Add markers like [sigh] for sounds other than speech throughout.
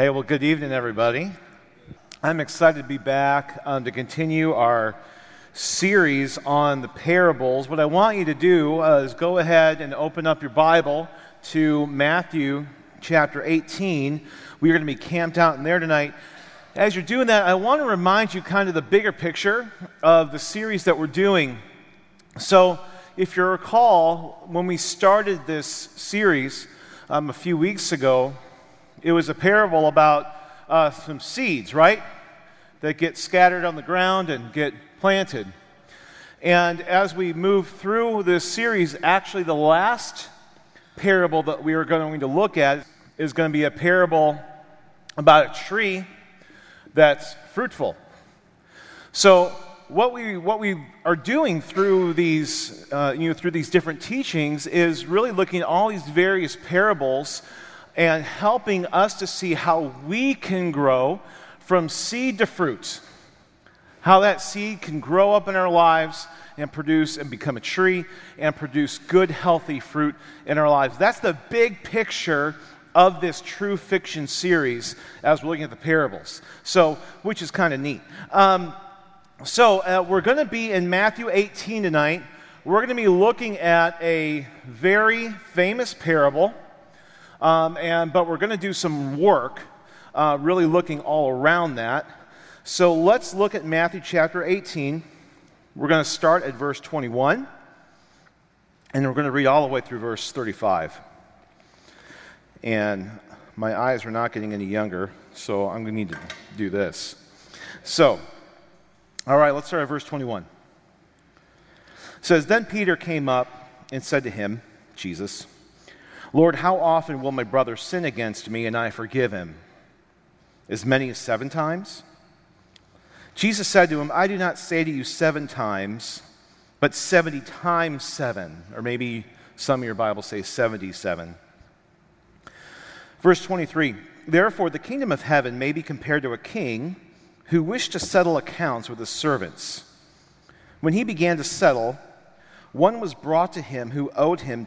Hey, well, good evening, everybody. I'm excited to be back um, to continue our series on the parables. What I want you to do uh, is go ahead and open up your Bible to Matthew chapter 18. We are going to be camped out in there tonight. As you're doing that, I want to remind you kind of the bigger picture of the series that we're doing. So, if you recall, when we started this series um, a few weeks ago, it was a parable about uh, some seeds, right? That get scattered on the ground and get planted. And as we move through this series, actually, the last parable that we are going to look at is going to be a parable about a tree that's fruitful. So, what we, what we are doing through these, uh, you know, through these different teachings is really looking at all these various parables and helping us to see how we can grow from seed to fruit. How that seed can grow up in our lives and produce and become a tree and produce good, healthy fruit in our lives. That's the big picture of this true fiction series as we're looking at the parables. So, which is kind of neat. Um, so, uh, we're going to be in Matthew 18 tonight. We're going to be looking at a very famous parable, um, and, but we're going to do some work, uh, really looking all around that. So, let's look at Matthew chapter 18. We're going to start at verse 21, and we're going to read all the way through verse 35. And my eyes are not getting any younger, so I'm going to need to do this. So, all right, let's start at verse 21. It says, Then Peter came up and said to him, Jesus, Lord, how often will my brother sin against me and I forgive him? As many as seven times? Jesus said to him, I do not say to you seven times, but 70 times seven. Or maybe some of your Bibles say 77. Verse 23 Therefore, the kingdom of heaven may be compared to a king who wished to settle accounts with his servants. When he began to settle, one was brought to him who owed him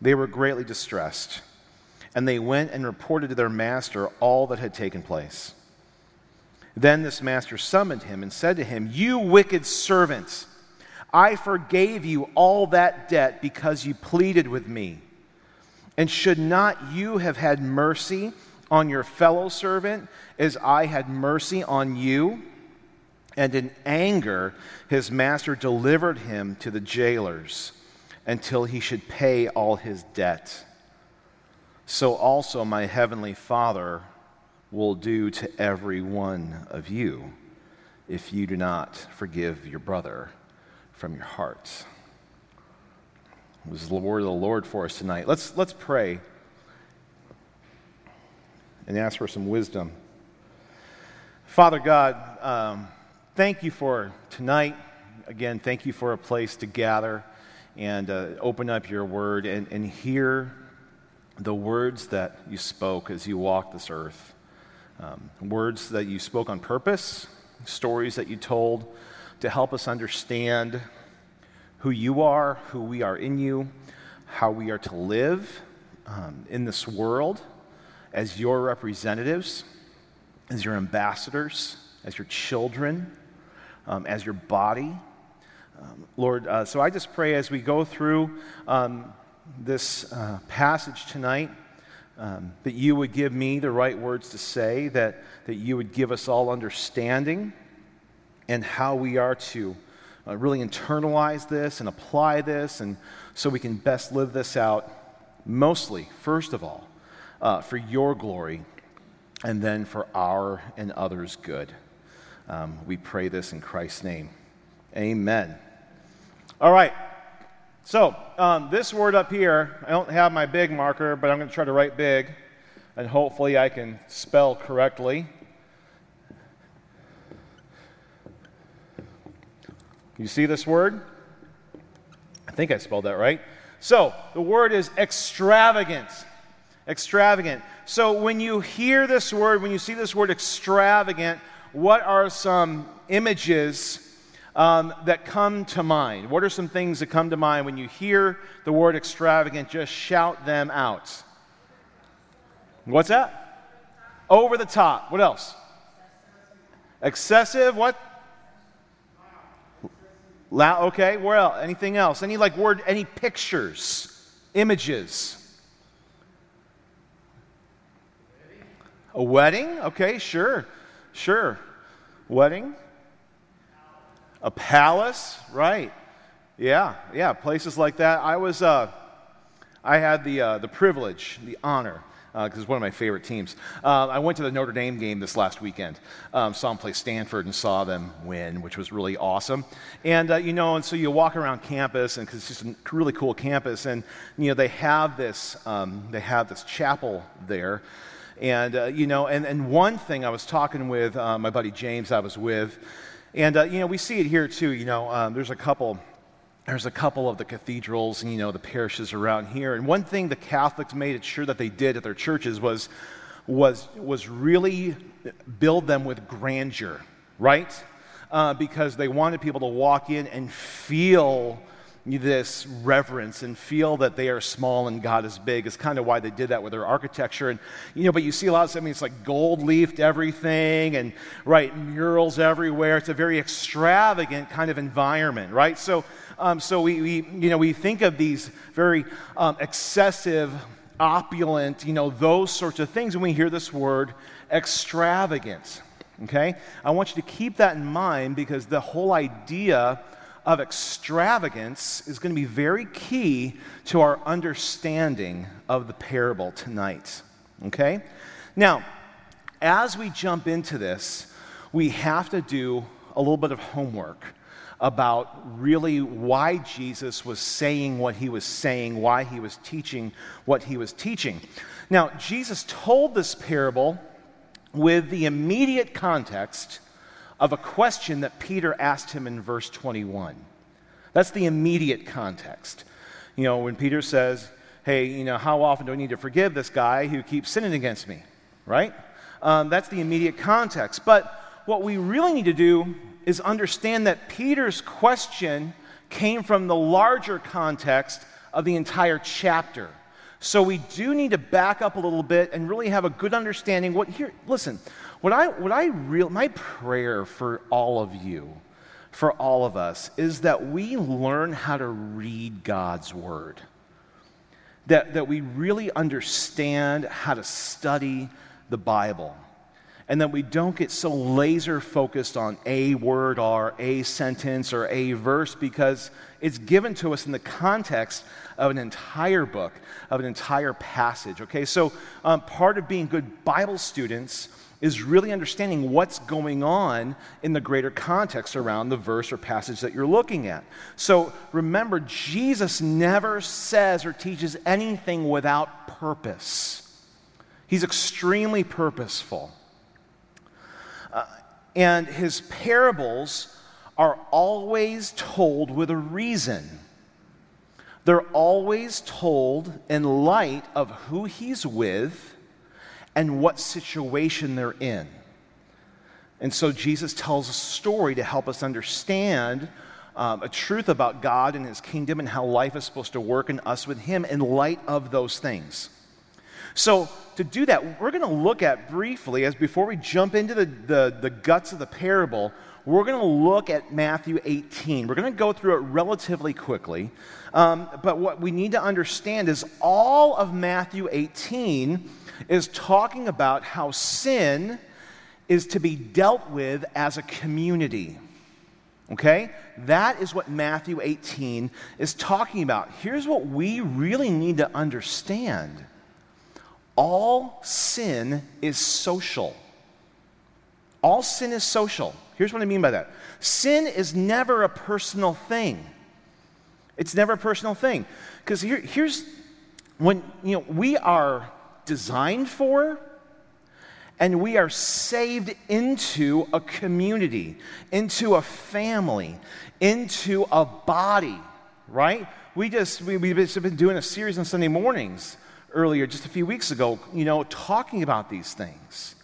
they were greatly distressed, and they went and reported to their master all that had taken place. Then this master summoned him and said to him, You wicked servant, I forgave you all that debt because you pleaded with me. And should not you have had mercy on your fellow servant as I had mercy on you? And in anger, his master delivered him to the jailers until he should pay all his debt. So also my heavenly Father will do to every one of you if you do not forgive your brother from your hearts. It was the word of the Lord for us tonight. Let's, let's pray and ask for some wisdom. Father God, um, thank you for tonight. Again, thank you for a place to gather and uh, open up your word and, and hear the words that you spoke as you walked this earth. Um, words that you spoke on purpose, stories that you told to help us understand who you are, who we are in you, how we are to live um, in this world as your representatives, as your ambassadors, as your children um, as your body. Um, Lord, uh, so I just pray as we go through um, this uh, passage tonight um, that you would give me the right words to say, that, that you would give us all understanding and how we are to uh, really internalize this and apply this, and so we can best live this out, mostly, first of all, uh, for your glory, and then for our and others' good. Um, we pray this in Christ's name. Amen. All right. So, um, this word up here, I don't have my big marker, but I'm going to try to write big, and hopefully I can spell correctly. You see this word? I think I spelled that right. So, the word is extravagant. Extravagant. So, when you hear this word, when you see this word extravagant, what are some images um, that come to mind? What are some things that come to mind when you hear the word extravagant? Just shout them out. What's that? Over the top. What else? Excessive. What? Loud, okay, where else? Anything else? Any like word, any pictures, images? A wedding? Okay, sure, sure. Wedding? A palace, right? Yeah, yeah, places like that. I was, uh, I had the, uh, the privilege, the honor because uh, it's one of my favorite teams. Uh, I went to the Notre Dame game this last weekend. Um, saw them play Stanford and saw them win, which was really awesome. And uh, you know, and so you walk around campus, and because it's just a really cool campus, and you know they have this um, they have this chapel there. And, uh, you know, and, and one thing I was talking with my buddy James, I was with, and, uh, you know, we see it here too. You know, um, there's a couple there's a couple of the cathedrals and you know the parishes around here and one thing the catholics made it sure that they did at their churches was was was really build them with grandeur right uh, because they wanted people to walk in and feel this reverence and feel that they are small and God is big is kind of why they did that with their architecture. And, you know, but you see a lot of, I mean, it's like gold leafed everything and, right, murals everywhere. It's a very extravagant kind of environment, right? So, um, so we, we, you know, we think of these very um, excessive, opulent, you know, those sorts of things when we hear this word extravagant. Okay? I want you to keep that in mind because the whole idea of extravagance is going to be very key to our understanding of the parable tonight. Okay? Now, as we jump into this, we have to do a little bit of homework about really why Jesus was saying what he was saying, why he was teaching what he was teaching. Now, Jesus told this parable with the immediate context of a question that Peter asked him in verse 21. That's the immediate context. You know, when Peter says, Hey, you know, how often do I need to forgive this guy who keeps sinning against me? Right? Um, that's the immediate context. But what we really need to do is understand that Peter's question came from the larger context of the entire chapter. So we do need to back up a little bit and really have a good understanding. What here? Listen, what I, what I real, my prayer for all of you, for all of us, is that we learn how to read God's word. That, that we really understand how to study the Bible and that we don't get so laser focused on a word or a sentence or a verse because it's given to us in the context of an entire book, of an entire passage. Okay, so um, part of being good Bible students is really understanding what's going on in the greater context around the verse or passage that you're looking at. So remember, Jesus never says or teaches anything without purpose, He's extremely purposeful. Uh, and his parables are always told with a reason. They're always told in light of who he's with and what situation they're in. And so Jesus tells a story to help us understand um, a truth about God and his kingdom and how life is supposed to work in us with him in light of those things. So, to do that, we're going to look at briefly, as before we jump into the, the, the guts of the parable, we're going to look at Matthew 18. We're going to go through it relatively quickly. Um, but what we need to understand is all of Matthew 18 is talking about how sin is to be dealt with as a community. Okay? That is what Matthew 18 is talking about. Here's what we really need to understand all sin is social. All sin is social. Here's what I mean by that sin is never a personal thing. It's never a personal thing. Because here, here's when you know we are designed for and we are saved into a community, into a family, into a body, right? We just, we, we've been doing a series on Sunday mornings earlier, just a few weeks ago, you know, talking about these things.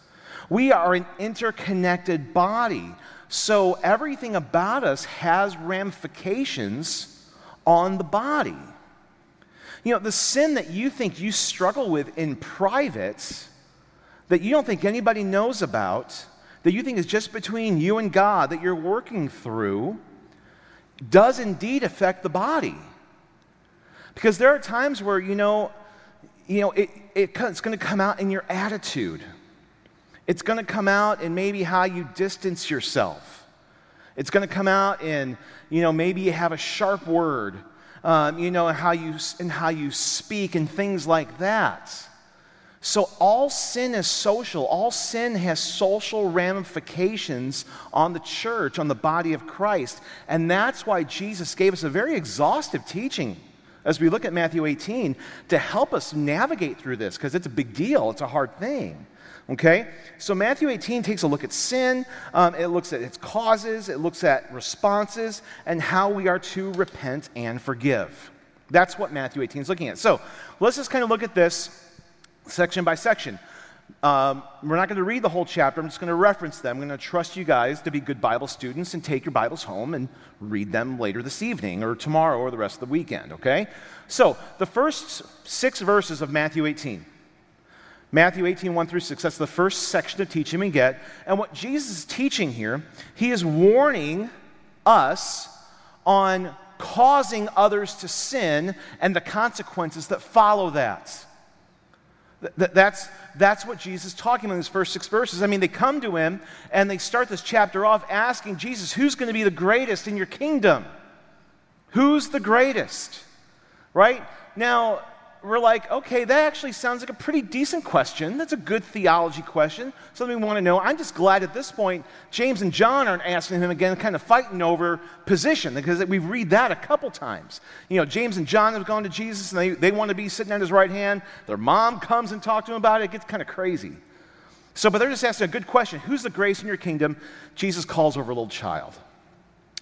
We are an interconnected body. So everything about us has ramifications on the body. You know, the sin that you think you struggle with in private, that you don't think anybody knows about, that you think is just between you and God, that you're working through, does indeed affect the body. Because there are times where, you know, you know it, it, it's going to come out in your attitude. It's going to come out in maybe how you distance yourself. It's going to come out in, you know, maybe you have a sharp word, um, you know, and how you, and how you speak and things like that. So, all sin is social. All sin has social ramifications on the church, on the body of Christ. And that's why Jesus gave us a very exhaustive teaching as we look at Matthew 18 to help us navigate through this, because it's a big deal, it's a hard thing. Okay? So Matthew 18 takes a look at sin, um, it looks at its causes, it looks at responses, and how we are to repent and forgive. That's what Matthew 18 is looking at. So let's just kind of look at this section by section. Um, we're not going to read the whole chapter. I'm just going to reference them. I'm going to trust you guys to be good Bible students and take your Bibles home and read them later this evening or tomorrow or the rest of the weekend, okay? So, the first six verses of Matthew 18. Matthew 18, 1 through 6, that's the first section of teaching we get. And what Jesus is teaching here, he is warning us on causing others to sin and the consequences that follow that. That's, that's what Jesus is talking about in these first six verses. I mean, they come to him and they start this chapter off asking Jesus, Who's going to be the greatest in your kingdom? Who's the greatest? Right? Now, we're like, okay, that actually sounds like a pretty decent question. That's a good theology question, something we want to know. I'm just glad at this point James and John aren't asking him again, kind of fighting over position, because we read that a couple times. You know, James and John have gone to Jesus and they, they want to be sitting at his right hand. Their mom comes and talks to him about it. It gets kind of crazy. So, but they're just asking a good question Who's the grace in your kingdom? Jesus calls over a little child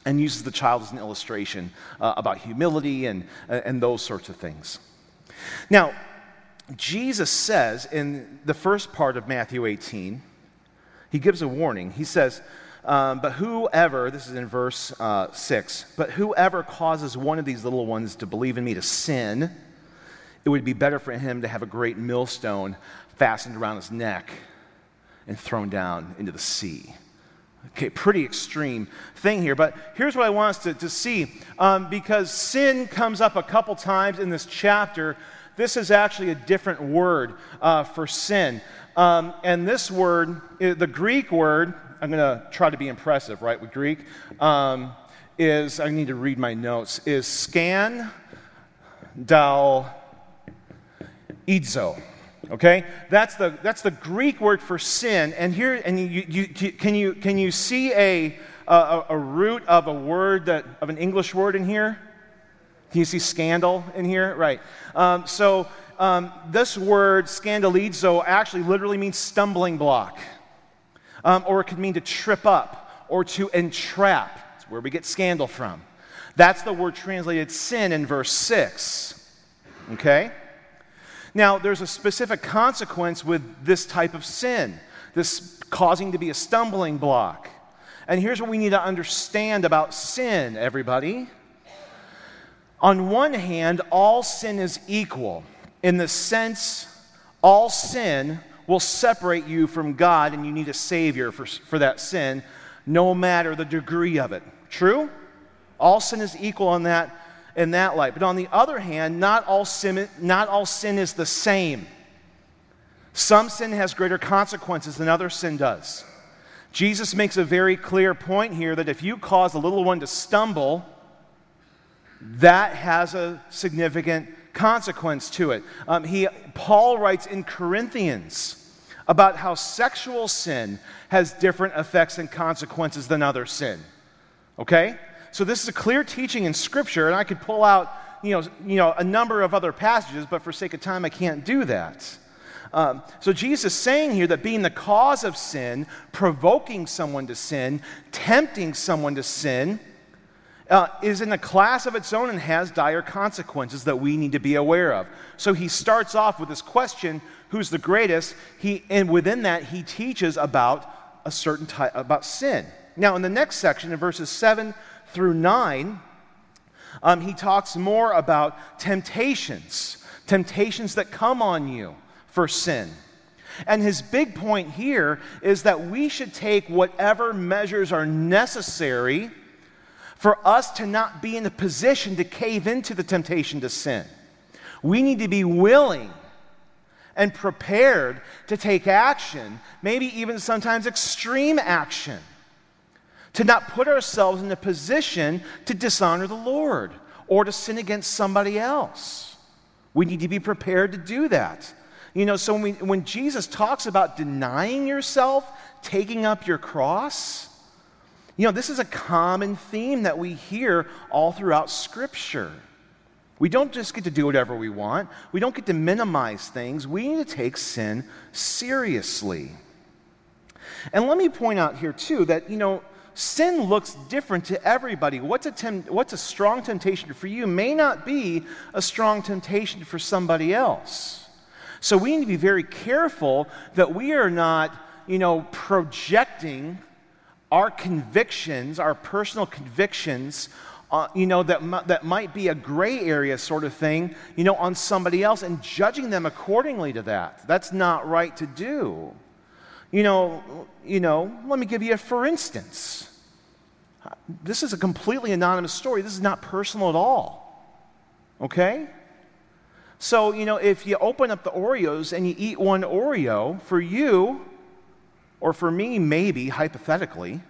and uses the child as an illustration uh, about humility and, uh, and those sorts of things. Now, Jesus says in the first part of Matthew 18, he gives a warning. He says, um, But whoever, this is in verse uh, 6, but whoever causes one of these little ones to believe in me to sin, it would be better for him to have a great millstone fastened around his neck and thrown down into the sea. Okay, pretty extreme thing here, but here's what I want us to, to see. Um, because sin comes up a couple times in this chapter, this is actually a different word uh, for sin. Um, and this word, the Greek word, I'm going to try to be impressive, right, with Greek, um, is, I need to read my notes, is scan dal idzo. Okay? That's the, that's the Greek word for sin. And here, and you, you, can, you, can you see a, a, a root of a word, that, of an English word in here? Can you see scandal in here? Right. Um, so um, this word, scandalizo, actually literally means stumbling block. Um, or it could mean to trip up or to entrap. That's where we get scandal from. That's the word translated sin in verse 6. Okay? Now, there's a specific consequence with this type of sin, this causing to be a stumbling block. And here's what we need to understand about sin, everybody. On one hand, all sin is equal in the sense all sin will separate you from God, and you need a Savior for, for that sin, no matter the degree of it. True? All sin is equal in that, in that light. But on the other hand, not all, sin, not all sin is the same. Some sin has greater consequences than other sin does. Jesus makes a very clear point here that if you cause a little one to stumble, that has a significant consequence to it. Um, he, Paul writes in Corinthians about how sexual sin has different effects and consequences than other sin. Okay? So this is a clear teaching in Scripture, and I could pull out you know, you know, a number of other passages, but for sake of time, I can't do that. Um, so Jesus is saying here that being the cause of sin, provoking someone to sin, tempting someone to sin, uh, is in a class of its own and has dire consequences that we need to be aware of. So he starts off with this question who's the greatest? He, and within that, he teaches about a certain type, about sin. Now, in the next section, in verses 7 through 9, um, he talks more about temptations, temptations that come on you for sin. And his big point here is that we should take whatever measures are necessary for us to not be in a position to cave into the temptation to sin. We need to be willing and prepared to take action, maybe even sometimes extreme action, to not put ourselves in a position to dishonor the Lord or to sin against somebody else. We need to be prepared to do that. You know, so when, we, when Jesus talks about denying yourself, taking up your cross, you know, this is a common theme that we hear all throughout Scripture. We don't just get to do whatever we want, we don't get to minimize things. We need to take sin seriously. And let me point out here, too, that, you know, sin looks different to everybody. What's a, tem- what's a strong temptation for you may not be a strong temptation for somebody else. So we need to be very careful that we are not, you know, projecting our convictions, our personal convictions, uh, you know, that, m- that might be a gray area sort of thing, you know, on somebody else and judging them accordingly to that. That's not right to do. You know, you know, let me give you a for instance. This is a completely anonymous story. This is not personal at all. Okay? So, you know, if you open up the Oreos and you eat one Oreo, for you, or for me, maybe, hypothetically,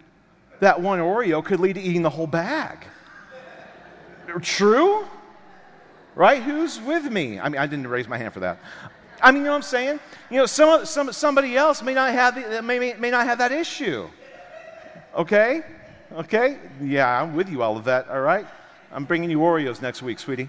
that one Oreo could lead to eating the whole bag. True? Right? Who's with me? I mean, I didn't raise my hand for that. I mean, you know what I'm saying? You know, some, some, somebody else may not, have the, may, may not have that issue. Okay? Okay? Yeah, I'm with you, Olivet, all right? I'm bringing you Oreos next week, sweetie.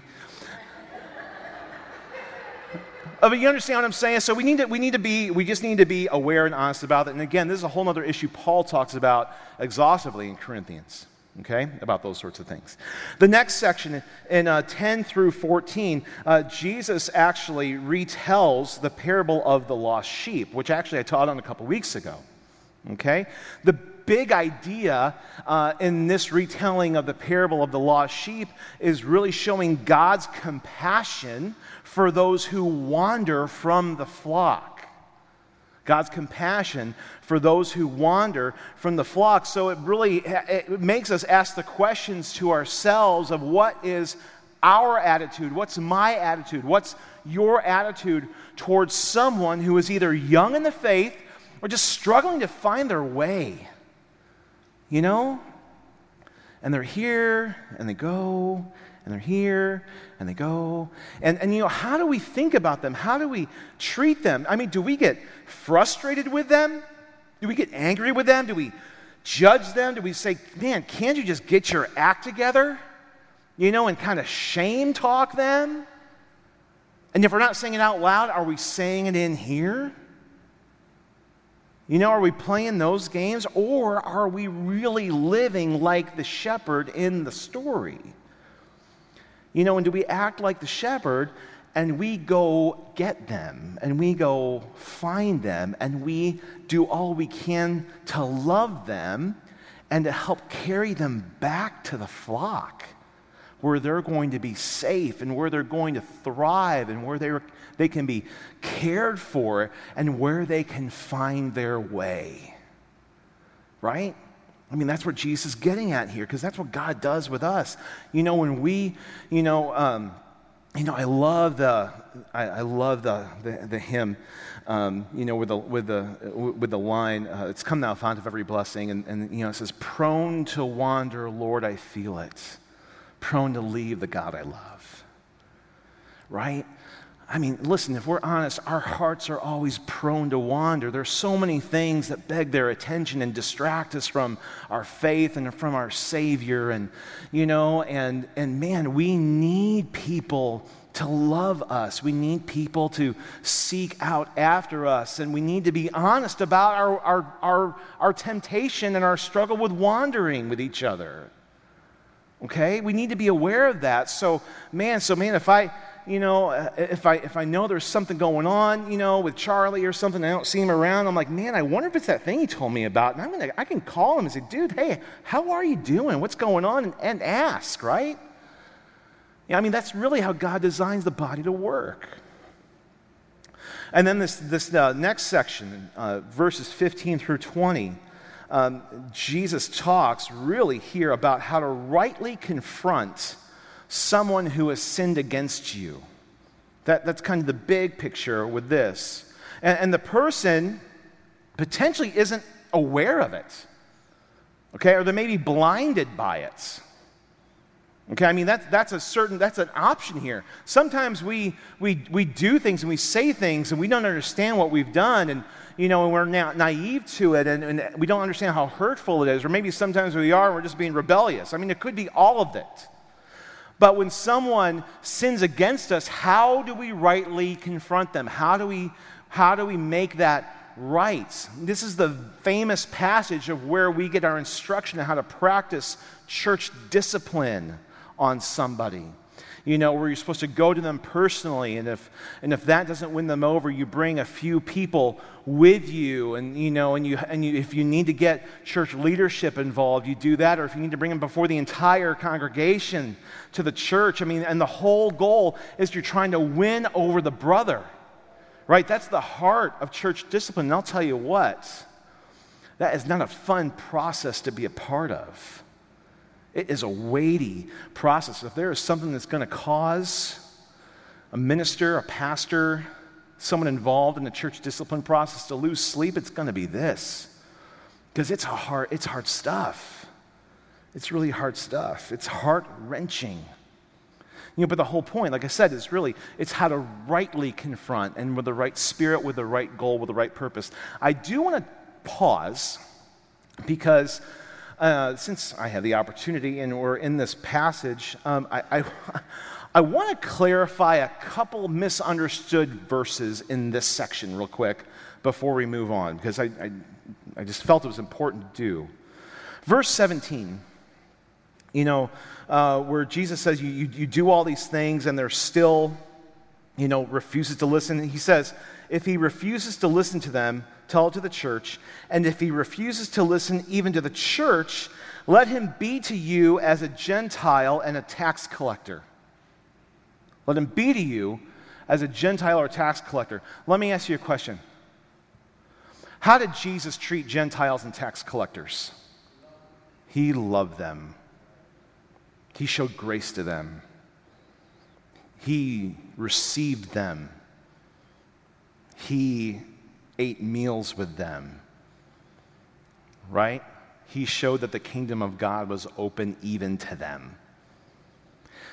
Uh, but you understand what I'm saying? So we need to, we need to be, we just need to be aware and honest about it. And again, this is a whole other issue Paul talks about exhaustively in Corinthians, okay, about those sorts of things. The next section, in uh, 10 through 14, uh, Jesus actually retells the parable of the lost sheep, which actually I taught on a couple weeks ago, okay? The big idea uh, in this retelling of the parable of the lost sheep is really showing God's compassion for those who wander from the flock. God's compassion for those who wander from the flock. So it really it makes us ask the questions to ourselves of what is our attitude? What's my attitude? What's your attitude towards someone who is either young in the faith or just struggling to find their way? You know? And they're here and they go and they're here and they go. And, and you know, how do we think about them? How do we treat them? I mean, do we get frustrated with them? Do we get angry with them? Do we judge them? Do we say, man, can't you just get your act together? You know, and kind of shame talk them? And if we're not saying it out loud, are we saying it in here? You know, are we playing those games or are we really living like the shepherd in the story? You know, and do we act like the shepherd and we go get them and we go find them and we do all we can to love them and to help carry them back to the flock? where they're going to be safe and where they're going to thrive and where they, they can be cared for and where they can find their way. Right? I mean, that's what Jesus is getting at here because that's what God does with us. You know, when we, you know, um, you know, I love the, I, I love the, the, the hymn, um, you know, with the, with the, with the line, uh, it's come thou fount of every blessing. And, and, you know, it says, prone to wander, Lord, I feel it. Prone to leave the God I love. Right? I mean, listen, if we're honest, our hearts are always prone to wander. There's so many things that beg their attention and distract us from our faith and from our Savior. And, you know, and, and man, we need people to love us. We need people to seek out after us. And we need to be honest about our, our, our, our temptation and our struggle with wandering with each other. Okay? We need to be aware of that. So, man, so man, if I you know, if I, if I know there's something going on, you know, with Charlie or something, I don't see him around, I'm like, man, I wonder if it's that thing he told me about. And I'm gonna, I can call him and say, dude, hey, how are you doing? What's going on? And, and ask, right? Yeah, I mean, that's really how God designs the body to work. And then this, this uh, next section, uh, verses 15 through 20, um, Jesus talks really here about how to rightly confront someone who has sinned against you. That, that's kind of the big picture with this. And, and the person potentially isn't aware of it, okay, or they may be blinded by it. Okay, I mean, that's, that's a certain, that's an option here. Sometimes we, we, we do things and we say things and we don't understand what we've done and, you know, and we're na- naive to it and, and we don't understand how hurtful it is. Or maybe sometimes we are and we're just being rebellious. I mean, it could be all of it. But when someone sins against us, how do we rightly confront them? How do we, how do we make that right? This is the famous passage of where we get our instruction on how to practice church discipline on somebody you know, where you're supposed to go to them personally. And if, and if that doesn't win them over, you bring a few people with you. And, you know, and, you, and you, if you need to get church leadership involved, you do that. Or if you need to bring them before the entire congregation to the church. I mean, and the whole goal is you're trying to win over the brother, right? That's the heart of church discipline. And I'll tell you what, that is not a fun process to be a part of. It is a weighty process. If there is something that's going to cause a minister, a pastor, someone involved in the church discipline process to lose sleep, it's going to be this. Because it's hard, it's hard stuff. It's really hard stuff. It's heart wrenching. You know, but the whole point, like I said, is really it's how to rightly confront and with the right spirit, with the right goal, with the right purpose. I do want to pause because uh, since I have the opportunity and we're in this passage, um, I, I, [laughs] I want to clarify a couple misunderstood verses in this section, real quick, before we move on, because I, I, I just felt it was important to do. Verse 17, you know, uh, where Jesus says, you, you, you do all these things and they're still, you know, refuses to listen. He says, if he refuses to listen to them, tell it to the church. And if he refuses to listen even to the church, let him be to you as a Gentile and a tax collector. Let him be to you as a Gentile or a tax collector. Let me ask you a question. How did Jesus treat Gentiles and tax collectors? He loved them. He showed grace to them. He received them. He ate meals with them, right? He showed that the kingdom of God was open even to them.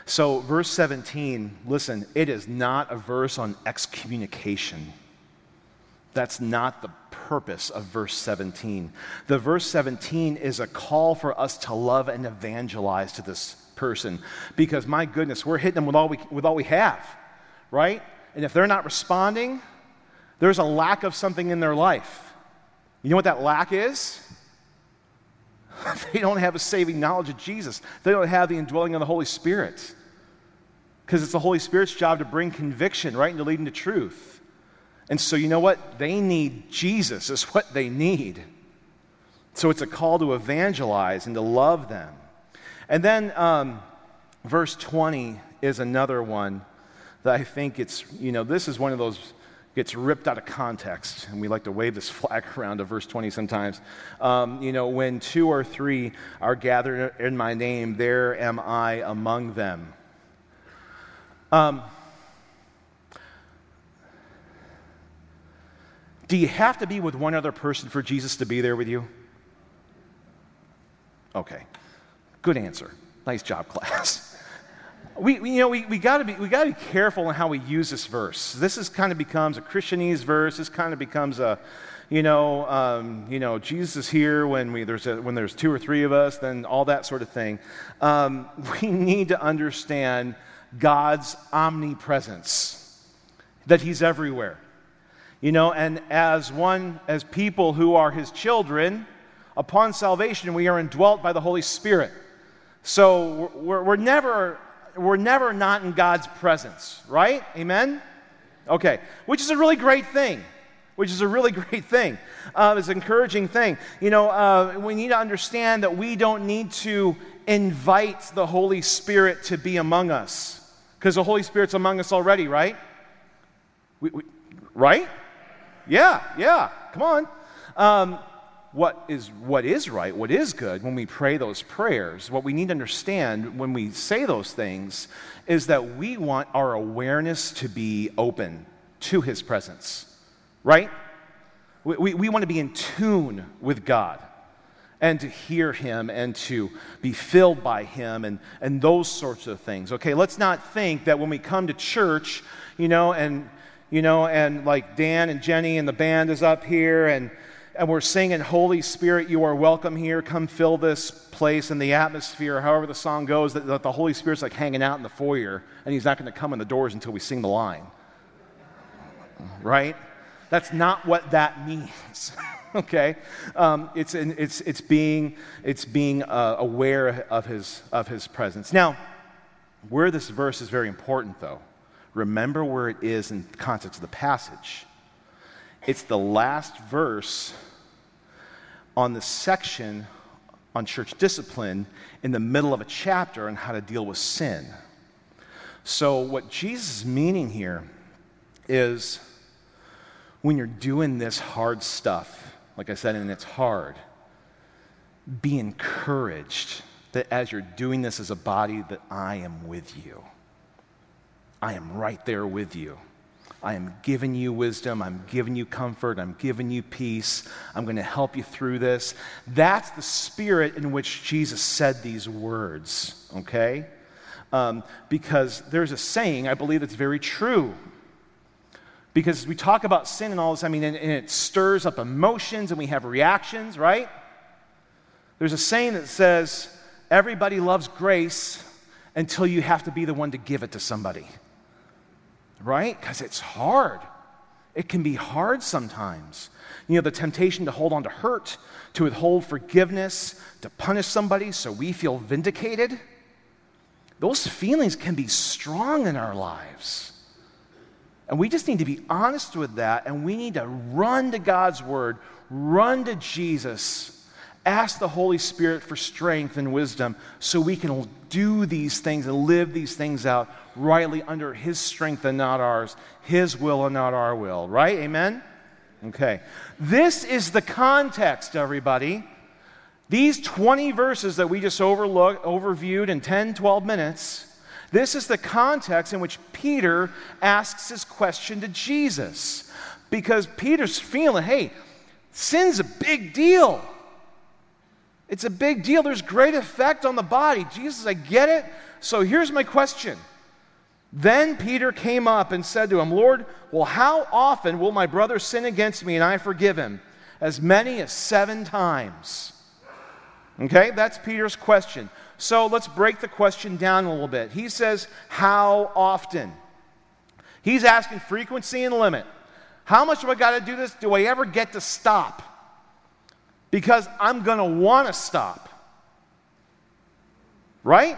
So, verse 17, listen, it is not a verse on excommunication. That's not the purpose of verse 17. The verse 17 is a call for us to love and evangelize to this person because, my goodness, we're hitting them with all we, with all we have, right? And if they're not responding, there's a lack of something in their life. You know what that lack is? [laughs] they don't have a saving knowledge of Jesus, they don't have the indwelling of the Holy Spirit. Because it's the Holy Spirit's job to bring conviction, right, and to lead into truth. And so, you know what? They need Jesus, is what they need. So, it's a call to evangelize and to love them. And then, um, verse 20 is another one that I think it's, you know, this is one of those gets ripped out of context, and we like to wave this [laughs] flag around to verse 20 sometimes. Um, you know, when two or three are gathered in my name, there am I among them. Um, do you have to be with one other person for Jesus to be there with you? Okay, good answer. Nice job, [laughs] class. We, we, you know, we, we got we gotta be careful in how we use this verse. This is kind of becomes a Christianese verse. This kind of becomes a, you know, um, you know, Jesus is here when, we, there's a, when there's two or three of us, then all that sort of thing. Um, [laughs] we need to understand God's omnipresence, that He's everywhere. You know, and as one, as people who are His children, upon salvation, we are indwelt by the Holy Spirit. So we're, we're never we're never not in God's presence, right? Amen? Okay, which is a really great thing. Which is a really [laughs] great thing. Uh, it's an encouraging thing. You know, uh, we need to understand that we don't need to invite the Holy Spirit to be among us because the Holy Spirit's among us already, right? We, we, right? Yeah, yeah. Come on. Um, what is, what is right, what is good when we pray those prayers, what we need to understand when we say those things is that we want our awareness to be open to His presence, right? We, we, we want to be in tune with God and to hear Him and to be filled by Him and, and those sorts of things. Okay, let's not think that when we come to church, you know, and you know, and like Dan and Jenny and the band is up here and and we're singing, Holy Spirit, you are welcome here. Come fill this place and the atmosphere, however the song goes, that, that the Holy Spirit's like hanging out in the foyer and he's not going to come in the doors until we sing the line. Right? That's not what that means. [laughs] okay? Um, it's, it's, it's being, it's being uh, aware of his, of his presence. Now, where this verse is very important, though, remember where it is in context of the passage. It's the last verse on the section on church discipline in the middle of a chapter on how to deal with sin. So, what Jesus is meaning here is when you're doing this hard stuff, like I said, and it's hard, be encouraged that as you're doing this as a body, that I am with you. I am right there with you. I am giving you wisdom. I'm giving you comfort. I'm giving you peace. I'm going to help you through this. That's the spirit in which Jesus said these words, okay? Um, because there's a saying, I believe that's very true. Because we talk about sin and all this, I mean, and, and it stirs up emotions and we have reactions, right? There's a saying that says, everybody loves grace until you have to be the one to give it to somebody right? Because it's hard. It can be hard sometimes. You know, the temptation to hold on to hurt, to withhold forgiveness, to punish somebody so we feel vindicated. Those feelings can be strong in our lives. And we just need to be honest with that, and we need to run to God's word, run to Jesus Ask the Holy Spirit for strength and wisdom so we can do these things and live these things out rightly under His strength and not ours, His will and not our will, right? Amen? Okay. This is the context, everybody. These 20 verses that we just overlooked, overviewed in 10, 12 minutes, this is the context in which Peter asks his question to Jesus. Because Peter's feeling, hey, sin's a big deal. It's a big deal. There's great effect on the body. Jesus, I get it. So here's my question. Then Peter came up and said to him, Lord, well, how often will my brother sin against me and I forgive him? As many as seven times. Okay, that's Peter's question. So let's break the question down a little bit. He says, How often? He's asking frequency and limit. How much have I got to do this? Do I ever get to stop? Because I'm going to want to stop. Right?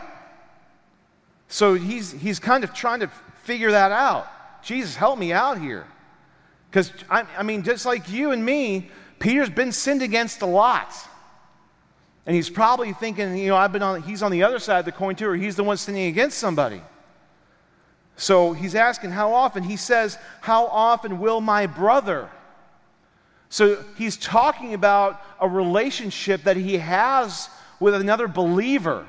So he's, he's kind of trying to figure that out. Jesus, help me out here. Because, I, I mean, just like you and me, Peter's been sinned against a lot. And he's probably thinking, you know, I've been on, he's on the other side of the coin too, or he's the one standing against somebody. So he's asking, how often? He says, How often will my brother? So he's talking about a relationship that he has with another believer.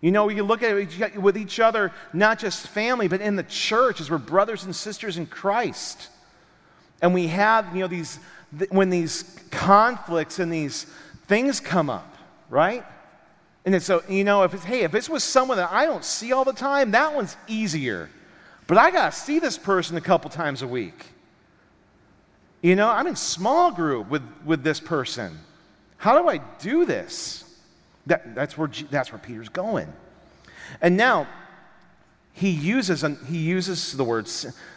You know, we look at it with each other, not just family, but in the church as we're brothers and sisters in Christ. And we have, you know, these, when these conflicts and these things come up, right? And so, you know, if it's, hey, if it's with someone that I don't see all the time, that one's easier. But I got to see this person a couple times a week. You know, I'm in small group with, with this person. How do I do this? That, that's, where, that's where Peter's going. And now, he uses, he uses the word,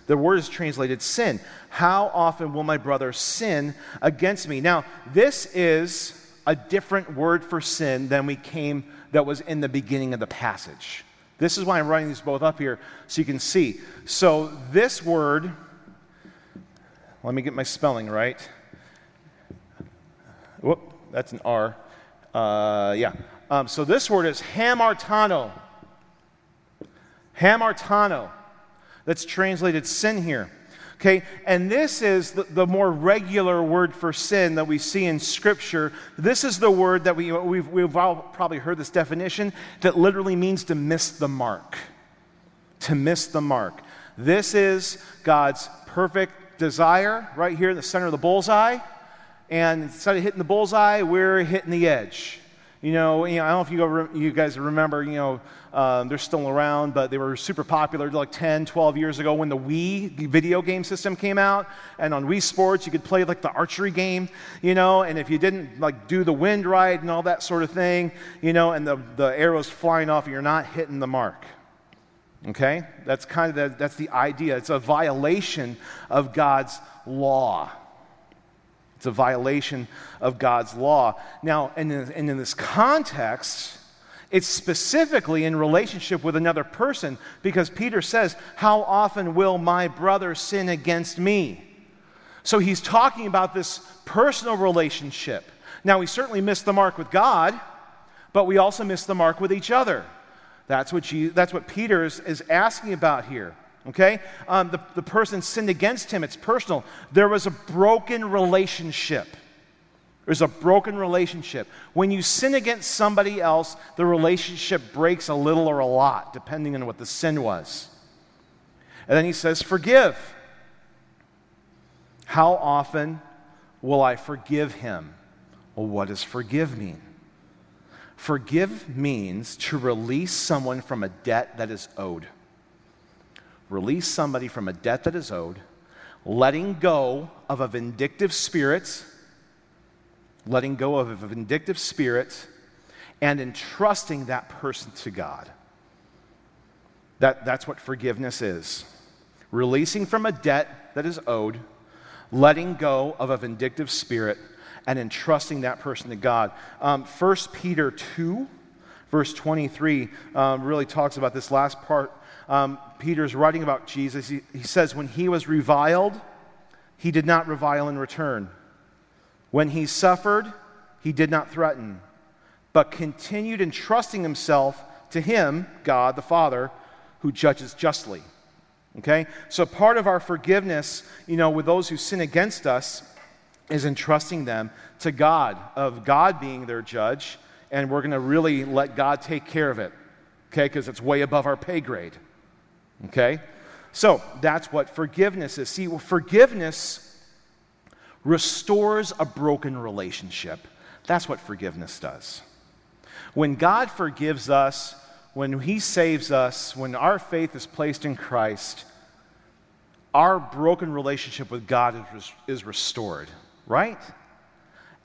the word is translated sin. How often will my brother sin against me? Now, this is a different word for sin than we came, that was in the beginning of the passage. This is why I'm writing these both up here so you can see. So, this word, let me get my spelling right. Whoop, that's an R. Uh, yeah. Um, so this word is hamartano. Hamartano. That's translated sin here. Okay, and this is the, the, more regular word for sin that we see in Scripture. This is the word that we, we've, we've all probably heard this definition that literally means to miss the mark. To miss the mark. This is God's perfect desire right here in the center of the bullseye. And instead of hitting the bullseye, we're hitting the edge. You know, you know, I don't know if you, you guys remember, you know, um, they're still around, but they were super popular like 10, 12 years ago when the Wii video game system came out. And on Wii Sports, you could play like the archery game, you know, and if you didn't like do the wind ride and all that sort of thing, you know, and the, the arrow's flying off, you're not hitting the mark. Okay? That's kind of the, that's the idea. It's a violation of God's law. It's a violation of God's law. Now, and in, and in this context, it's specifically in relationship with another person because Peter says, How often will my brother sin against me? So he's talking about this personal relationship. Now, we certainly miss the mark with God, but we also miss the mark with each other. That's what, Jesus, that's what Peter is, is asking about here. Okay? Um, the, the person sinned against him. It's personal. There was a broken relationship. There's a broken relationship. When you sin against somebody else, the relationship breaks a little or a lot, depending on what the sin was. And then he says, Forgive. How often will I forgive him? Well, what does forgive mean? Forgive means to release someone from a debt that is owed. Release somebody from a debt that is owed, letting go of a vindictive spirit, letting go of a vindictive spirit, and entrusting that person to God. That, that's what forgiveness is. Releasing from a debt that is owed, letting go of a vindictive spirit, and entrusting that person to God. Um, 1 Peter 2, verse 23, um, really talks about this last part um, Peter's writing about Jesus. He, he says, When he was reviled, he did not revile in return. When he suffered, he did not threaten, but continued entrusting himself to him, God the Father, who judges justly. Okay? So part of our forgiveness, you know, with those who sin against us is entrusting them to God, of God being their judge, and we're going to really let God take care of it. Okay? Because it's way above our pay grade. Okay? So that's what forgiveness is. See, well, forgiveness restores a broken relationship. That's what forgiveness does. When God forgives us, when He saves us, when our faith is placed in Christ, our broken relationship with God is, is restored, right?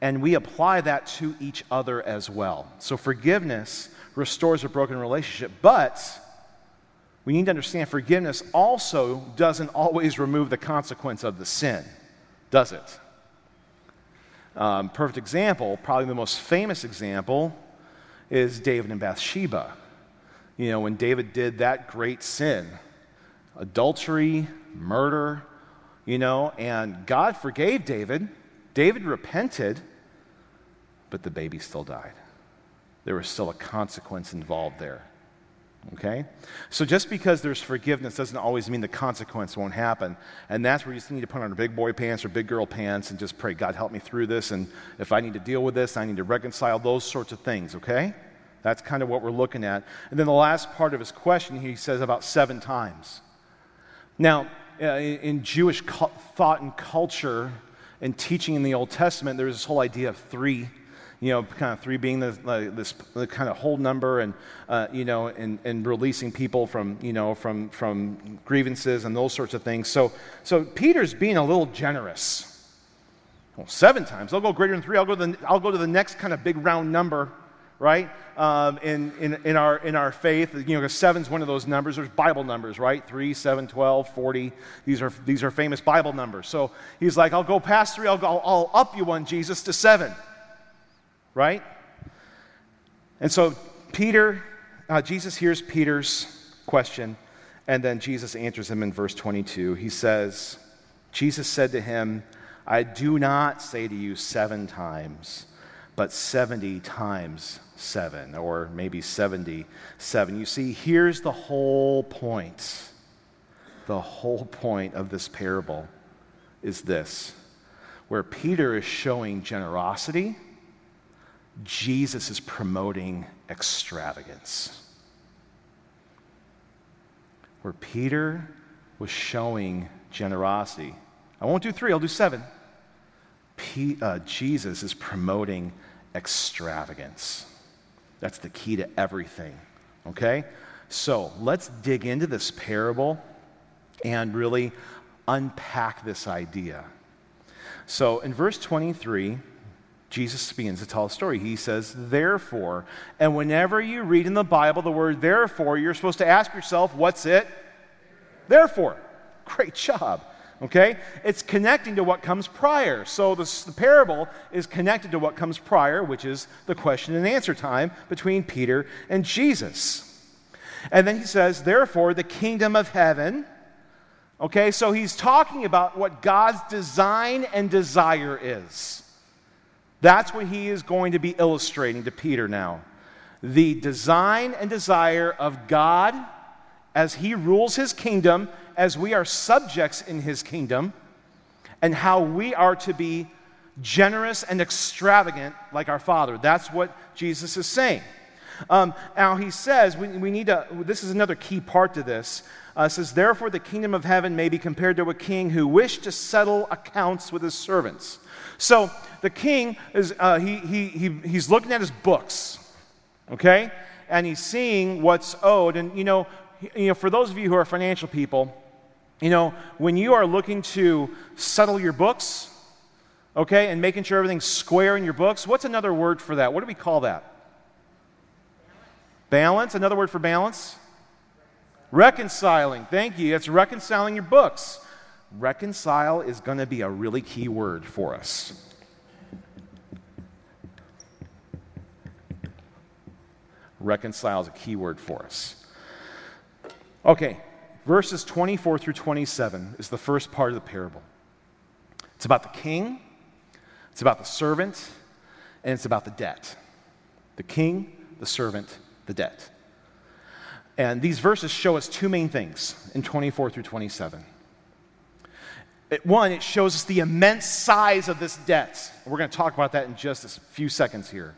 And we apply that to each other as well. So forgiveness restores a broken relationship, but we need to understand forgiveness also doesn't always remove the consequence of the sin, does it? Um, perfect example, probably the most famous example, is David and Bathsheba. You know, when David did that great sin adultery, murder, you know, and God forgave David. David repented, but the baby still died. There was still a consequence involved there. Okay? So just because there's forgiveness doesn't always mean the consequence won't happen. And that's where you just need to put on a big boy pants or big girl pants and just pray, God, help me through this. And if I need to deal with this, I need to reconcile those sorts of things. Okay? That's kind of what we're looking at. And then the last part of his question, he says about seven times. Now, uh, in Jewish thought and culture and teaching in the Old Testament, there's this whole idea of three you know, kind of three being the, this the kind of whole number and, uh, you know, and, and releasing people from, you know, from, from grievances and those sorts of things. So, so Peter's being a little generous. Well, seven times. I'll go greater than three. I'll go to the, I'll go to the next kind of big round number, right? Um, in, in, in, our, in our faith, you know, seven's one of those numbers. There's Bible numbers, right? Three, seven, 12, 40. These are, these are famous Bible numbers. So he's like, I'll go past three. I'll, go, I'll up you one, Jesus, to seven right? And so Peter, uh, Jesus hears Peter's question, and then Jesus answers him in verse 22. He says, Jesus said to him, I do not say to you seven times, but 70 times seven, or maybe 77. You see, here's the whole point. The whole point of this parable is this where Peter is showing generosity Jesus is promoting extravagance. Where Peter was showing generosity. I won't do three, I'll do seven. P, uh, Jesus is promoting extravagance. That's the key to everything. Okay? So let's dig into this parable and really unpack this idea. So in verse 23, Jesus begins to tell a story. He says, therefore. And whenever you read in the Bible the word therefore, you're supposed to ask yourself, what's it? Therefore. Great job. Okay? It's connecting to what comes prior. So the parable is connected to what comes prior, which is the question and answer time between Peter and Jesus. And then he says, therefore, the kingdom of heaven. Okay, so he's talking about what God's design and desire is. That's what he is going to be illustrating to Peter now. The design and desire of God as he rules his kingdom, as we are subjects in his kingdom, and how we are to be generous and extravagant like our Father. That's what Jesus is saying. Um, now, he says, we, we, need to, this is another key part to this. Uh, says, Therefore, the kingdom of heaven may be compared to a king who wished to settle accounts with his servants. So, the king is, uh, he, he, he, he's looking at his books, okay? And he's seeing what's owed. And, you know, you know, for those of you who are financial people, you know, when you are looking to settle your books, okay, and making sure everything's square in your books, what's another word for that? What do we call that? Balance. Another word for balance? Reconciling. Thank you. That's reconciling your books. Reconcile is going to be a really key word for us. Reconcile is a key word for us. Okay, verses 24 through 27 is the first part of the parable. It's about the king, it's about the servant, and it's about the debt. The king, the servant, the debt. And these verses show us two main things in 24 through 27. It, one, it shows us the immense size of this debt. We're going to talk about that in just a few seconds here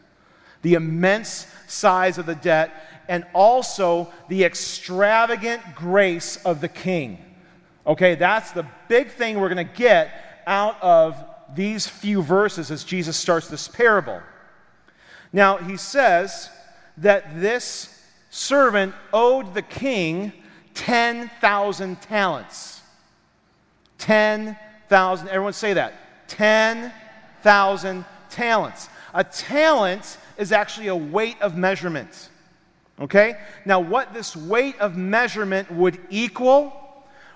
the immense size of the debt, and also the extravagant grace of the king. Okay, that's the big thing we're going to get out of these few verses as Jesus starts this parable. Now, he says that this servant owed the king 10,000 talents. 10,000, everyone say that. 10,000 talents. A talent is actually a weight of measurement. Okay? Now, what this weight of measurement would equal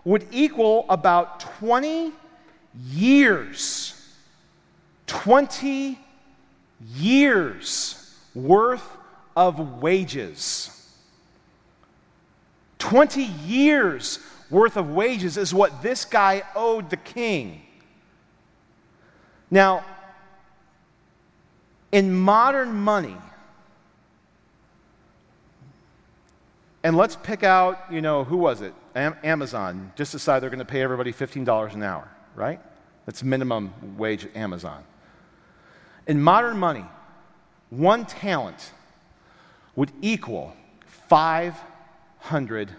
would equal about 20 years. 20 years worth of wages. 20 years worth of wages is what this guy owed the king. Now, In modern money, and let's pick out, you know, who was it? Am- Amazon just decided they're going to pay everybody $15 an hour, right? That's minimum wage at Amazon. In modern money, one talent would equal $500,000.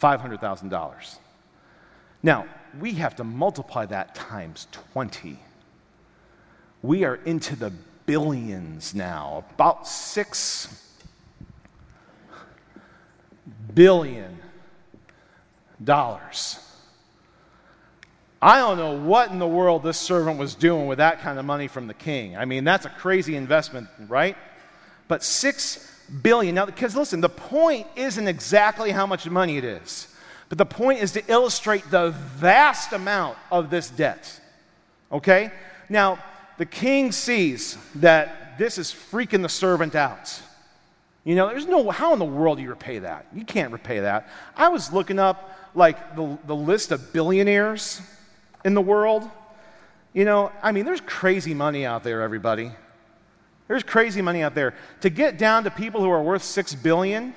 $500,000. Now, we have to multiply that times 20. We are into the billions now, about six billion dollars. I don't know what in the world this servant was doing with that kind of money from the king. I mean, that's a crazy investment, right? But six billion. Now, because listen, the point isn't exactly how much money it is, but the point is to illustrate the vast amount of this debt. Okay? Now, the king sees that this is freaking the servant out. You know, there's no, how in the world do you repay that? You can't repay that. I was looking up, like, the, the list of billionaires in the world. You know, I mean, there's crazy money out there, everybody. There's crazy money out there. To get down to people who are worth six billion,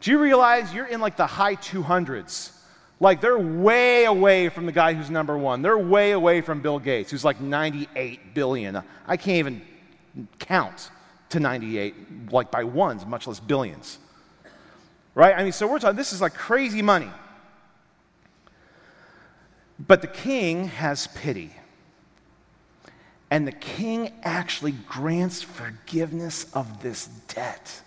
do you realize you're in like the high 200s? Like they're way away from the guy who's number one. They're way away from Bill Gates, who's like 98 billion. I can't even count to 98, like by ones, much less billions. Right? I mean, so we're talking, this is like crazy money. But the king has pity. And the king actually grants forgiveness of this debt.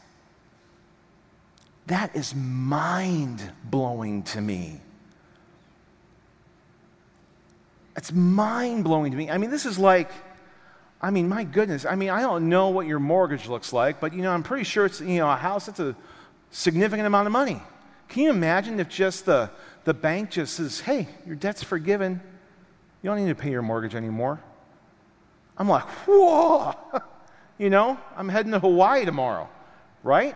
That is mind blowing to me. It's mind blowing to me. I mean, this is like, I mean, my goodness. I mean, I don't know what your mortgage looks like, but you know, I'm pretty sure it's, you know, a house that's a significant amount of money. Can you imagine if just the, the bank just says, hey, your debt's forgiven. You don't need to pay your mortgage anymore. I'm like, whoa, [laughs] you know, I'm heading to Hawaii tomorrow, right?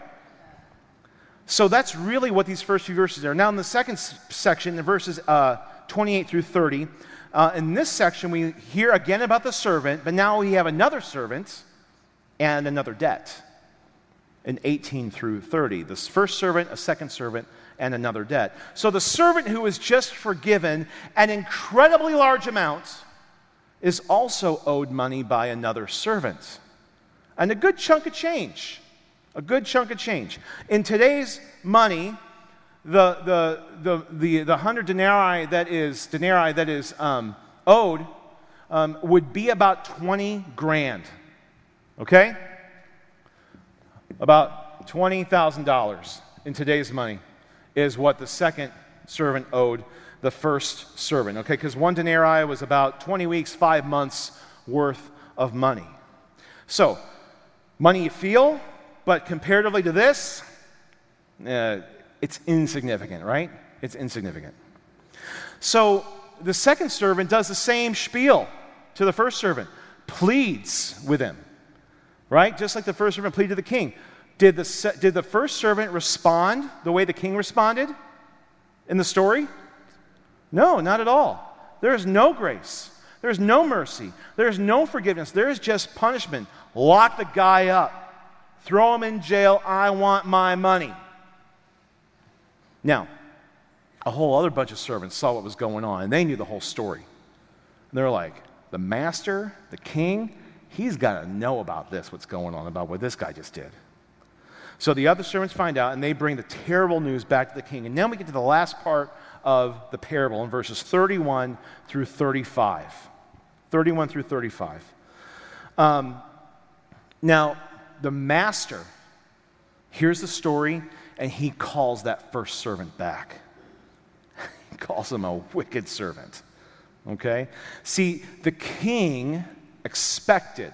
So that's really what these first few verses are. Now, in the second section, the verses uh, 28 through 30, uh, in this section, we hear again about the servant, but now we have another servant and another debt in 18 through 30. This first servant, a second servant, and another debt. So the servant who is just forgiven an incredibly large amount is also owed money by another servant. And a good chunk of change. A good chunk of change. In today's money, the, the, the, the, the 100 denarii that is, denarii that is um, owed um, would be about 20 grand. Okay? About $20,000 in today's money is what the second servant owed the first servant. Okay? Because one denarii was about 20 weeks, five months worth of money. So, money you feel, but comparatively to this, uh, it's insignificant, right? It's insignificant. So the second servant does the same spiel to the first servant, pleads with him, right? Just like the first servant pleaded to the king. Did the, did the first servant respond the way the king responded in the story? No, not at all. There is no grace. There's no mercy. There's no forgiveness. There's just punishment. Lock the guy up. Throw him in jail. I want my money. Now, a whole other bunch of servants saw what was going on, and they knew the whole story. And they're like, the master, the king, he's got to know about this, what's going on, about what this guy just did. So the other servants find out, and they bring the terrible news back to the king. And then we get to the last part of the parable in verses 31 through 35. 31 through 35. Um, now, the master hears the story and he calls that first servant back. [laughs] he calls him a wicked servant. Okay? See, the king expected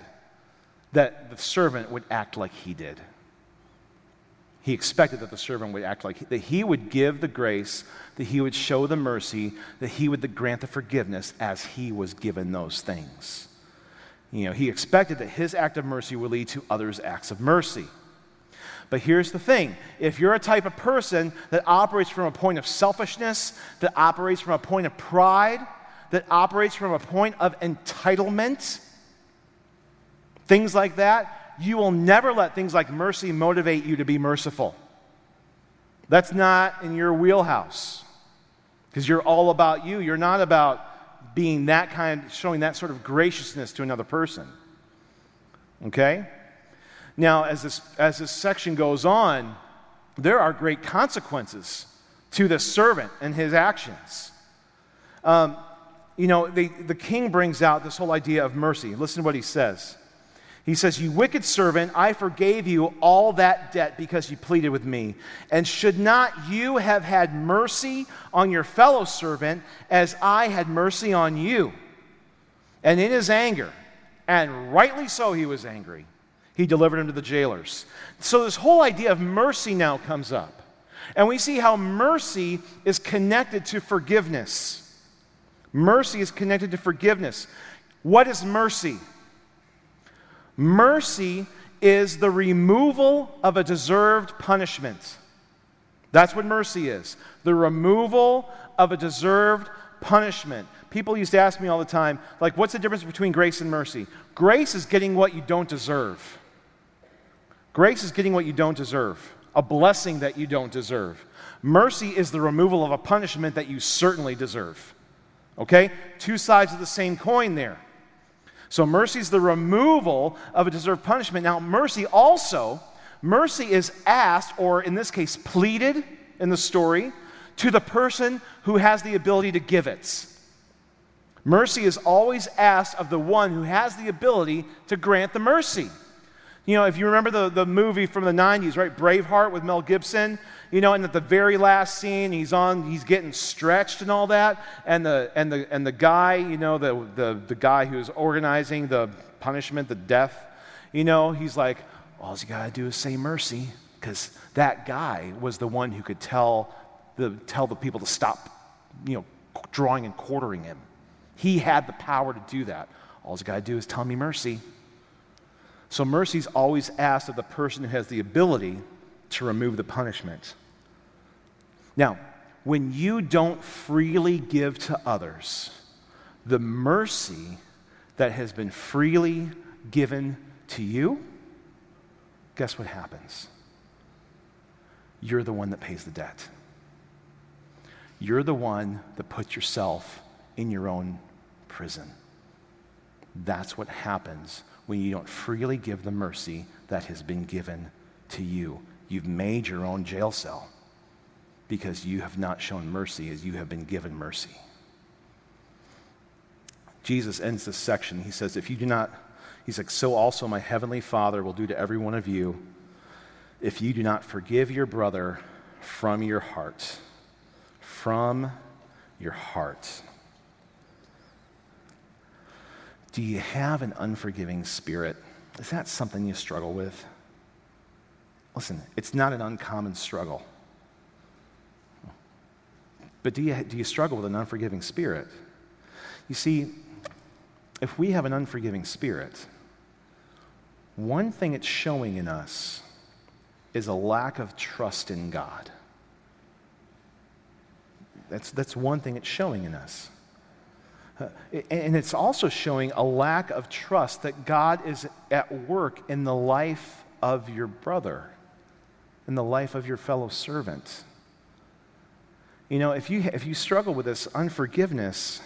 that the servant would act like he did. He expected that the servant would act like he, that he would give the grace, that he would show the mercy, that he would grant the forgiveness as he was given those things. You know, he expected that his act of mercy would lead to others' acts of mercy. But here's the thing if you're a type of person that operates from a point of selfishness, that operates from a point of pride, that operates from a point of entitlement, things like that, you will never let things like mercy motivate you to be merciful. That's not in your wheelhouse because you're all about you. You're not about being that kind, showing that sort of graciousness to another person. Okay? Now, as this, as this section goes on, there are great consequences to the servant and his actions. Um, you know, the, the king brings out this whole idea of mercy. Listen to what he says. He says, You wicked servant, I forgave you all that debt because you pleaded with me. And should not you have had mercy on your fellow servant as I had mercy on you? And in his anger, and rightly so he was angry, he delivered him to the jailers. So this whole idea of mercy now comes up. And we see how mercy is connected to forgiveness. Mercy is connected to forgiveness. What is mercy? Mercy is the removal of a deserved punishment. That's what mercy is the removal of a deserved punishment. People used to ask me all the time, like, what's the difference between grace and mercy? Grace is getting what you don't deserve. Grace is getting what you don't deserve a blessing that you don't deserve. Mercy is the removal of a punishment that you certainly deserve. Okay? Two sides of the same coin there. So mercy is the removal of a deserved punishment. Now, mercy also, mercy is asked, or in this case, pleaded in the story, to the person who has the ability to give it. Mercy is always asked of the one who has the ability to grant the mercy. You know, if you remember the, the movie from the 90s, right? Braveheart with Mel Gibson, you know, and at the very last scene, he's on, he's getting stretched and all that. And the, and the, and the guy, you know, the, the, the guy who's organizing the punishment, the death, you know, he's like, all you got to do is say mercy. Because that guy was the one who could tell the, tell the people to stop, you know, drawing and quartering him. He had the power to do that. All you got to do is tell me mercy. So mercy is always asked of the person who has the ability to remove the punishment. Now, when you don't freely give to others the mercy that has been freely given to you, guess what happens? You're the one that pays the debt. You're the one that puts yourself in your own prison. That's what happens when you don't freely give the mercy that has been given to you. You've made your own jail cell because you have not shown mercy as you have been given mercy. Jesus ends this section. He says, If you do not, he's like, so also my heavenly Father will do to every one of you if you do not forgive your brother from your heart. From your heart. Do you have an unforgiving spirit? Is that something you struggle with? Listen, it's not an uncommon struggle. But do you, do you struggle with an unforgiving spirit? You see, if we have an unforgiving spirit, one thing it's showing in us is a lack of trust in God. That's, that's one thing it's showing in us. Uh, and it's also showing a lack of trust that God is at work in the life of your brother, in the life of your fellow servant. You know, if you, if you struggle with this unforgiveness,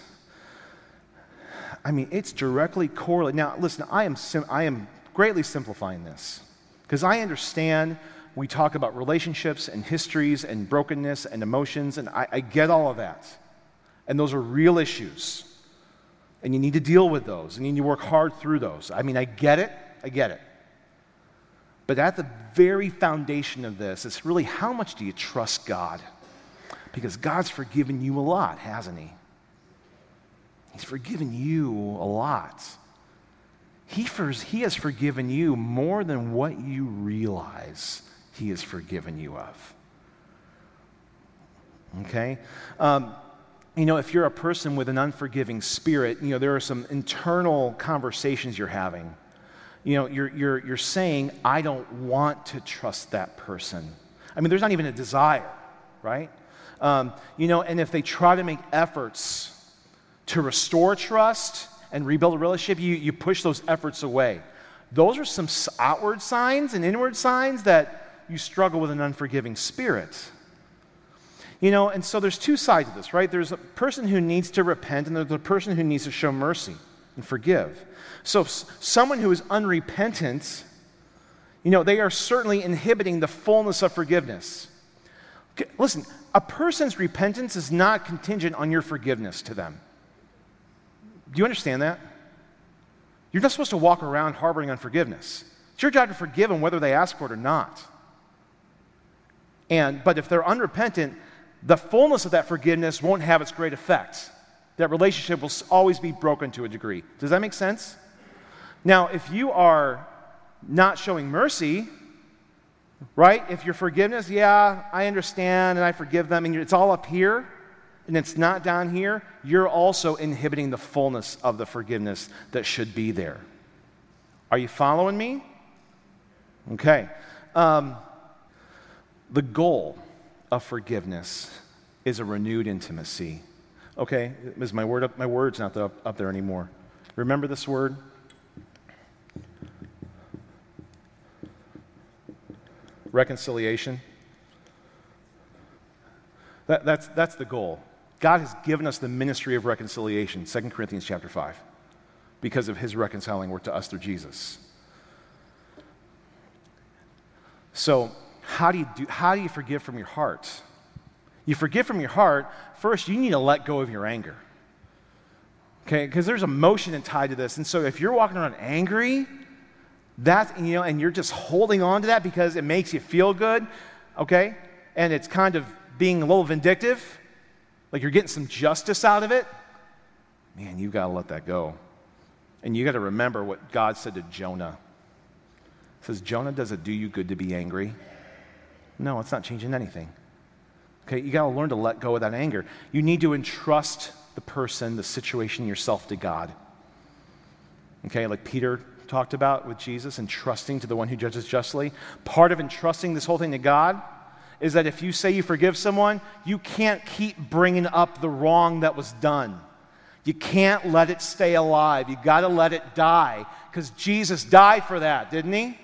I mean, it's directly correlated. Now, listen, I am, sim- I am greatly simplifying this because I understand we talk about relationships and histories and brokenness and emotions, and I, I get all of that. And those are real issues and you need to deal with those, and you need to work hard through those. I mean, I get it, I get it. But at the very foundation of this, it's really how much do you trust God? Because God's forgiven you a lot, hasn't He? He's forgiven you a lot. He, for, he has forgiven you more than what you realize He has forgiven you of. Okay? Um, you know, if you're a person with an unforgiving spirit, you know, there are some internal conversations you're having. You know, you're, you're, you're saying, I don't want to trust that person. I mean, there's not even a desire, right? Um, you know, and if they try to make efforts to restore trust and rebuild a relationship, you, you push those efforts away. Those are some outward signs and inward signs that you struggle with an unforgiving spirit. You know, and so there's two sides of this, right? There's a person who needs to repent, and there's a person who needs to show mercy and forgive. So, someone who is unrepentant, you know, they are certainly inhibiting the fullness of forgiveness. Okay, listen, a person's repentance is not contingent on your forgiveness to them. Do you understand that? You're not supposed to walk around harboring unforgiveness. It's your job to forgive them whether they ask for it or not. And, but if they're unrepentant, the fullness of that forgiveness won't have its great effects. That relationship will always be broken to a degree. Does that make sense? Now, if you are not showing mercy, right? If your forgiveness, yeah, I understand and I forgive them, and it's all up here and it's not down here, you're also inhibiting the fullness of the forgiveness that should be there. Are you following me? Okay. Um, the goal of forgiveness is a renewed intimacy. Okay, is my word up? My word's not up, up there anymore. Remember this word? Reconciliation. That, that's, that's the goal. God has given us the ministry of reconciliation, 2 Corinthians chapter 5, because of his reconciling work to us through Jesus. So, how do you, do, how do you forgive from your heart? You forgive from your heart, first, you need to let go of your anger. Okay, because there's emotion tied to this. And so if you're walking around angry, that you know, and you're just holding on to that because it makes you feel good, okay, and it's kind of being a little vindictive, like you're getting some justice out of it, man, you've got to let that go. And you got to remember what God said to Jonah. He says, Jonah, does it do you good to be angry? No, it's not changing anything. Okay, you got to learn to let go of that anger. You need to entrust the person, the situation, yourself to God. Okay, like Peter talked about with Jesus, entrusting to the one who judges justly. Part of entrusting this whole thing to God is that if you say you forgive someone, you can't keep bringing up the wrong that was done. You can't let it stay alive. You got to let it die because Jesus died for that, didn't he?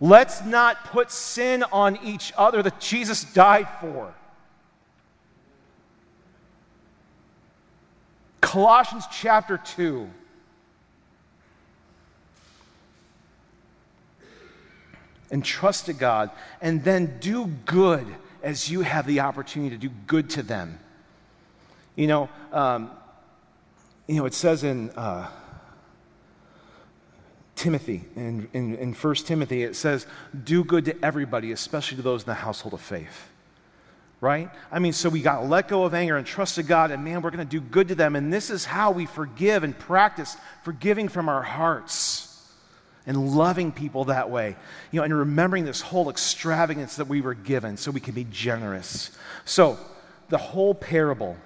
Let's not put sin on each other that Jesus died for. Colossians chapter 2. And trust to God, and then do good as you have the opportunity to do good to them. You know, um, you know, it says in uh, Timothy, in, in, in 1 Timothy, it says, do good to everybody, especially to those in the household of faith. Right? I mean, so we got to let go of anger and trust to God, and man, we're going to do good to them. And this is how we forgive and practice forgiving from our hearts and loving people that way. You know, and remembering this whole extravagance that we were given so we can be generous. So, the whole parable,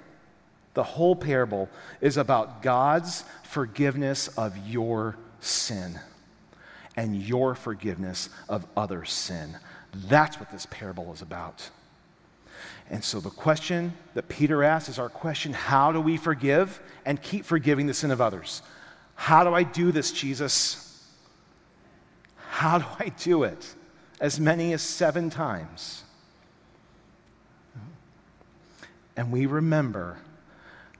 the whole parable is about God's forgiveness of your sin and your forgiveness of other sin. That's what this parable is about. And so the question that Peter asks is our question how do we forgive and keep forgiving the sin of others? How do I do this, Jesus? How do I do it? As many as seven times. And we remember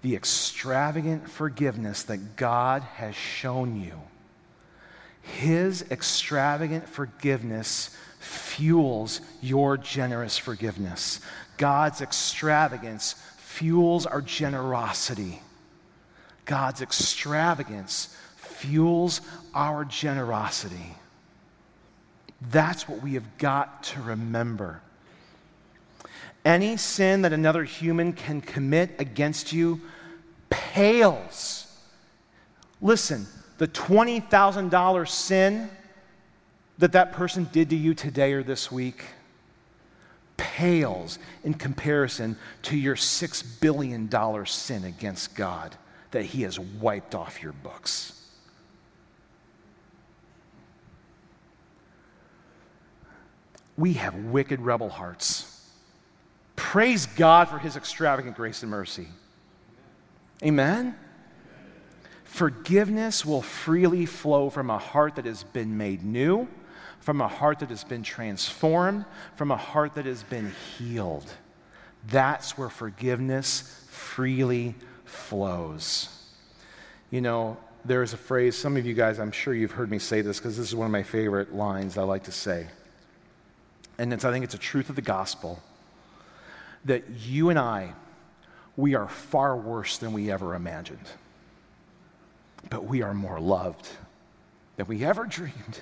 the extravagant forgiveness that God has shown you his extravagant forgiveness fuels your generous forgiveness. God's extravagance fuels our generosity. God's extravagance fuels our generosity. That's what we have got to remember. Any sin that another human can commit against you pales. Listen, the $20,000 sin that that person did to you today or this week pales in comparison to your $6 billion sin against God that He has wiped off your books. We have wicked rebel hearts. Praise God for His extravagant grace and mercy. Amen? Forgiveness will freely flow from a heart that has been made new, from a heart that has been transformed, from a heart that has been healed. That's where forgiveness freely flows. You know, there's a phrase, some of you guys, I'm sure you've heard me say this because this is one of my favorite lines I like to say. And it's, I think it's a truth of the gospel that you and I, we are far worse than we ever imagined. But we are more loved than we ever dreamed.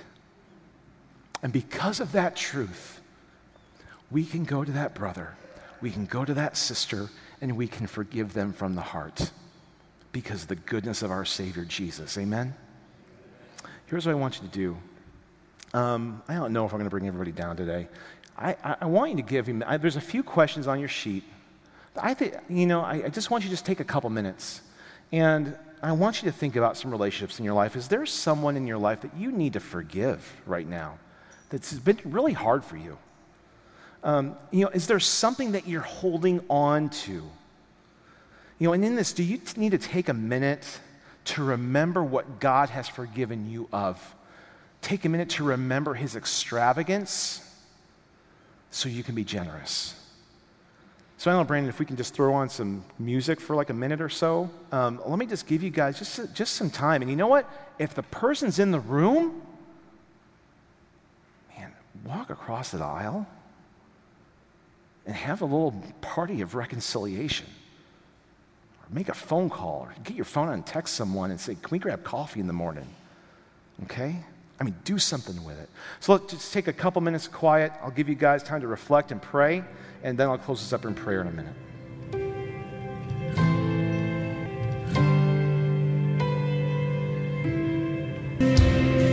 And because of that truth, we can go to that brother, we can go to that sister, and we can forgive them from the heart because of the goodness of our Savior Jesus. Amen? Here's what I want you to do. Um, I don't know if I'm going to bring everybody down today. I, I, I want you to give him, I, there's a few questions on your sheet. I think, you know, I, I just want you to just take a couple minutes. And I want you to think about some relationships in your life. Is there someone in your life that you need to forgive right now that's been really hard for you? Um, you know, is there something that you're holding on to? You know, and in this, do you need to take a minute to remember what God has forgiven you of? Take a minute to remember his extravagance so you can be generous. So I don't know, Brandon, if we can just throw on some music for like a minute or so. Um, let me just give you guys just, just some time. And you know what? If the person's in the room, man, walk across the aisle and have a little party of reconciliation Or make a phone call or get your phone and text someone and say, Can we grab coffee in the morning? Okay? I mean, do something with it. So let's just take a couple minutes of quiet. I'll give you guys time to reflect and pray, and then I'll close this up in prayer in a minute.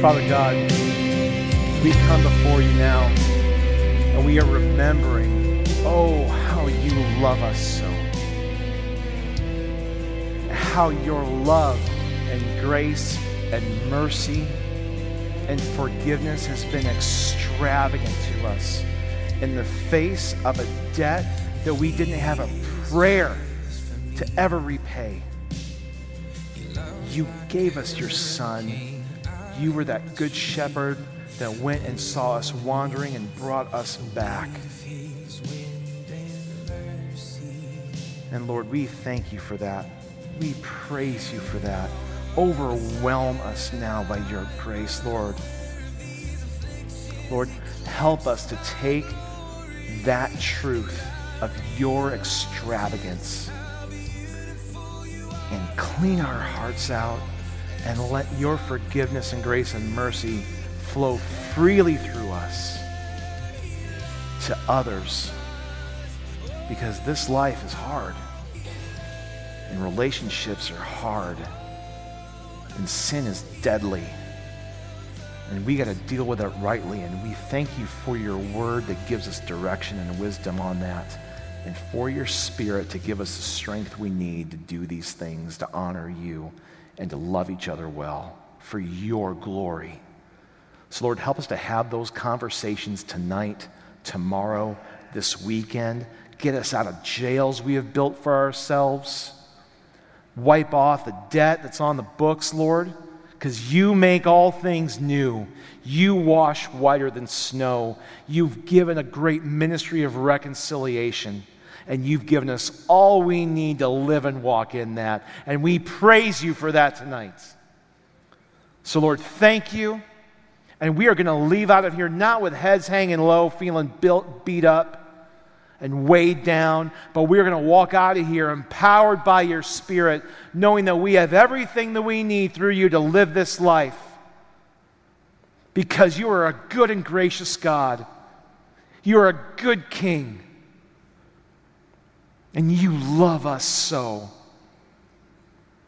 Father God, we come before you now, and we are remembering, oh, how you love us so how your love and grace and mercy and forgiveness has been extravagant to us in the face of a debt that we didn't have a prayer to ever repay. You gave us your son. You were that good shepherd that went and saw us wandering and brought us back. And Lord, we thank you for that. We praise you for that. Overwhelm us now by your grace, Lord. Lord, help us to take that truth of your extravagance and clean our hearts out and let your forgiveness and grace and mercy flow freely through us to others because this life is hard and relationships are hard, and sin is deadly. And we got to deal with it rightly. And we thank you for your word that gives us direction and wisdom on that. And for your spirit to give us the strength we need to do these things, to honor you, and to love each other well for your glory. So, Lord, help us to have those conversations tonight, tomorrow, this weekend. Get us out of jails we have built for ourselves wipe off the debt that's on the books, Lord, because you make all things new. You wash whiter than snow. You've given a great ministry of reconciliation, and you've given us all we need to live and walk in that. And we praise you for that tonight. So, Lord, thank you. And we are going to leave out of here not with heads hanging low, feeling built, beat up and weighed down, but we're going to walk out of here empowered by your Spirit, knowing that we have everything that we need through you to live this life. Because you are a good and gracious God. You are a good King. And you love us so.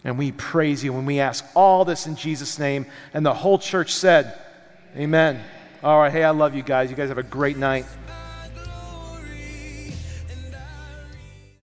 And we praise you when we ask all this in Jesus' name. And the whole church said, Amen. All right. Hey, I love you guys. You guys have a great night.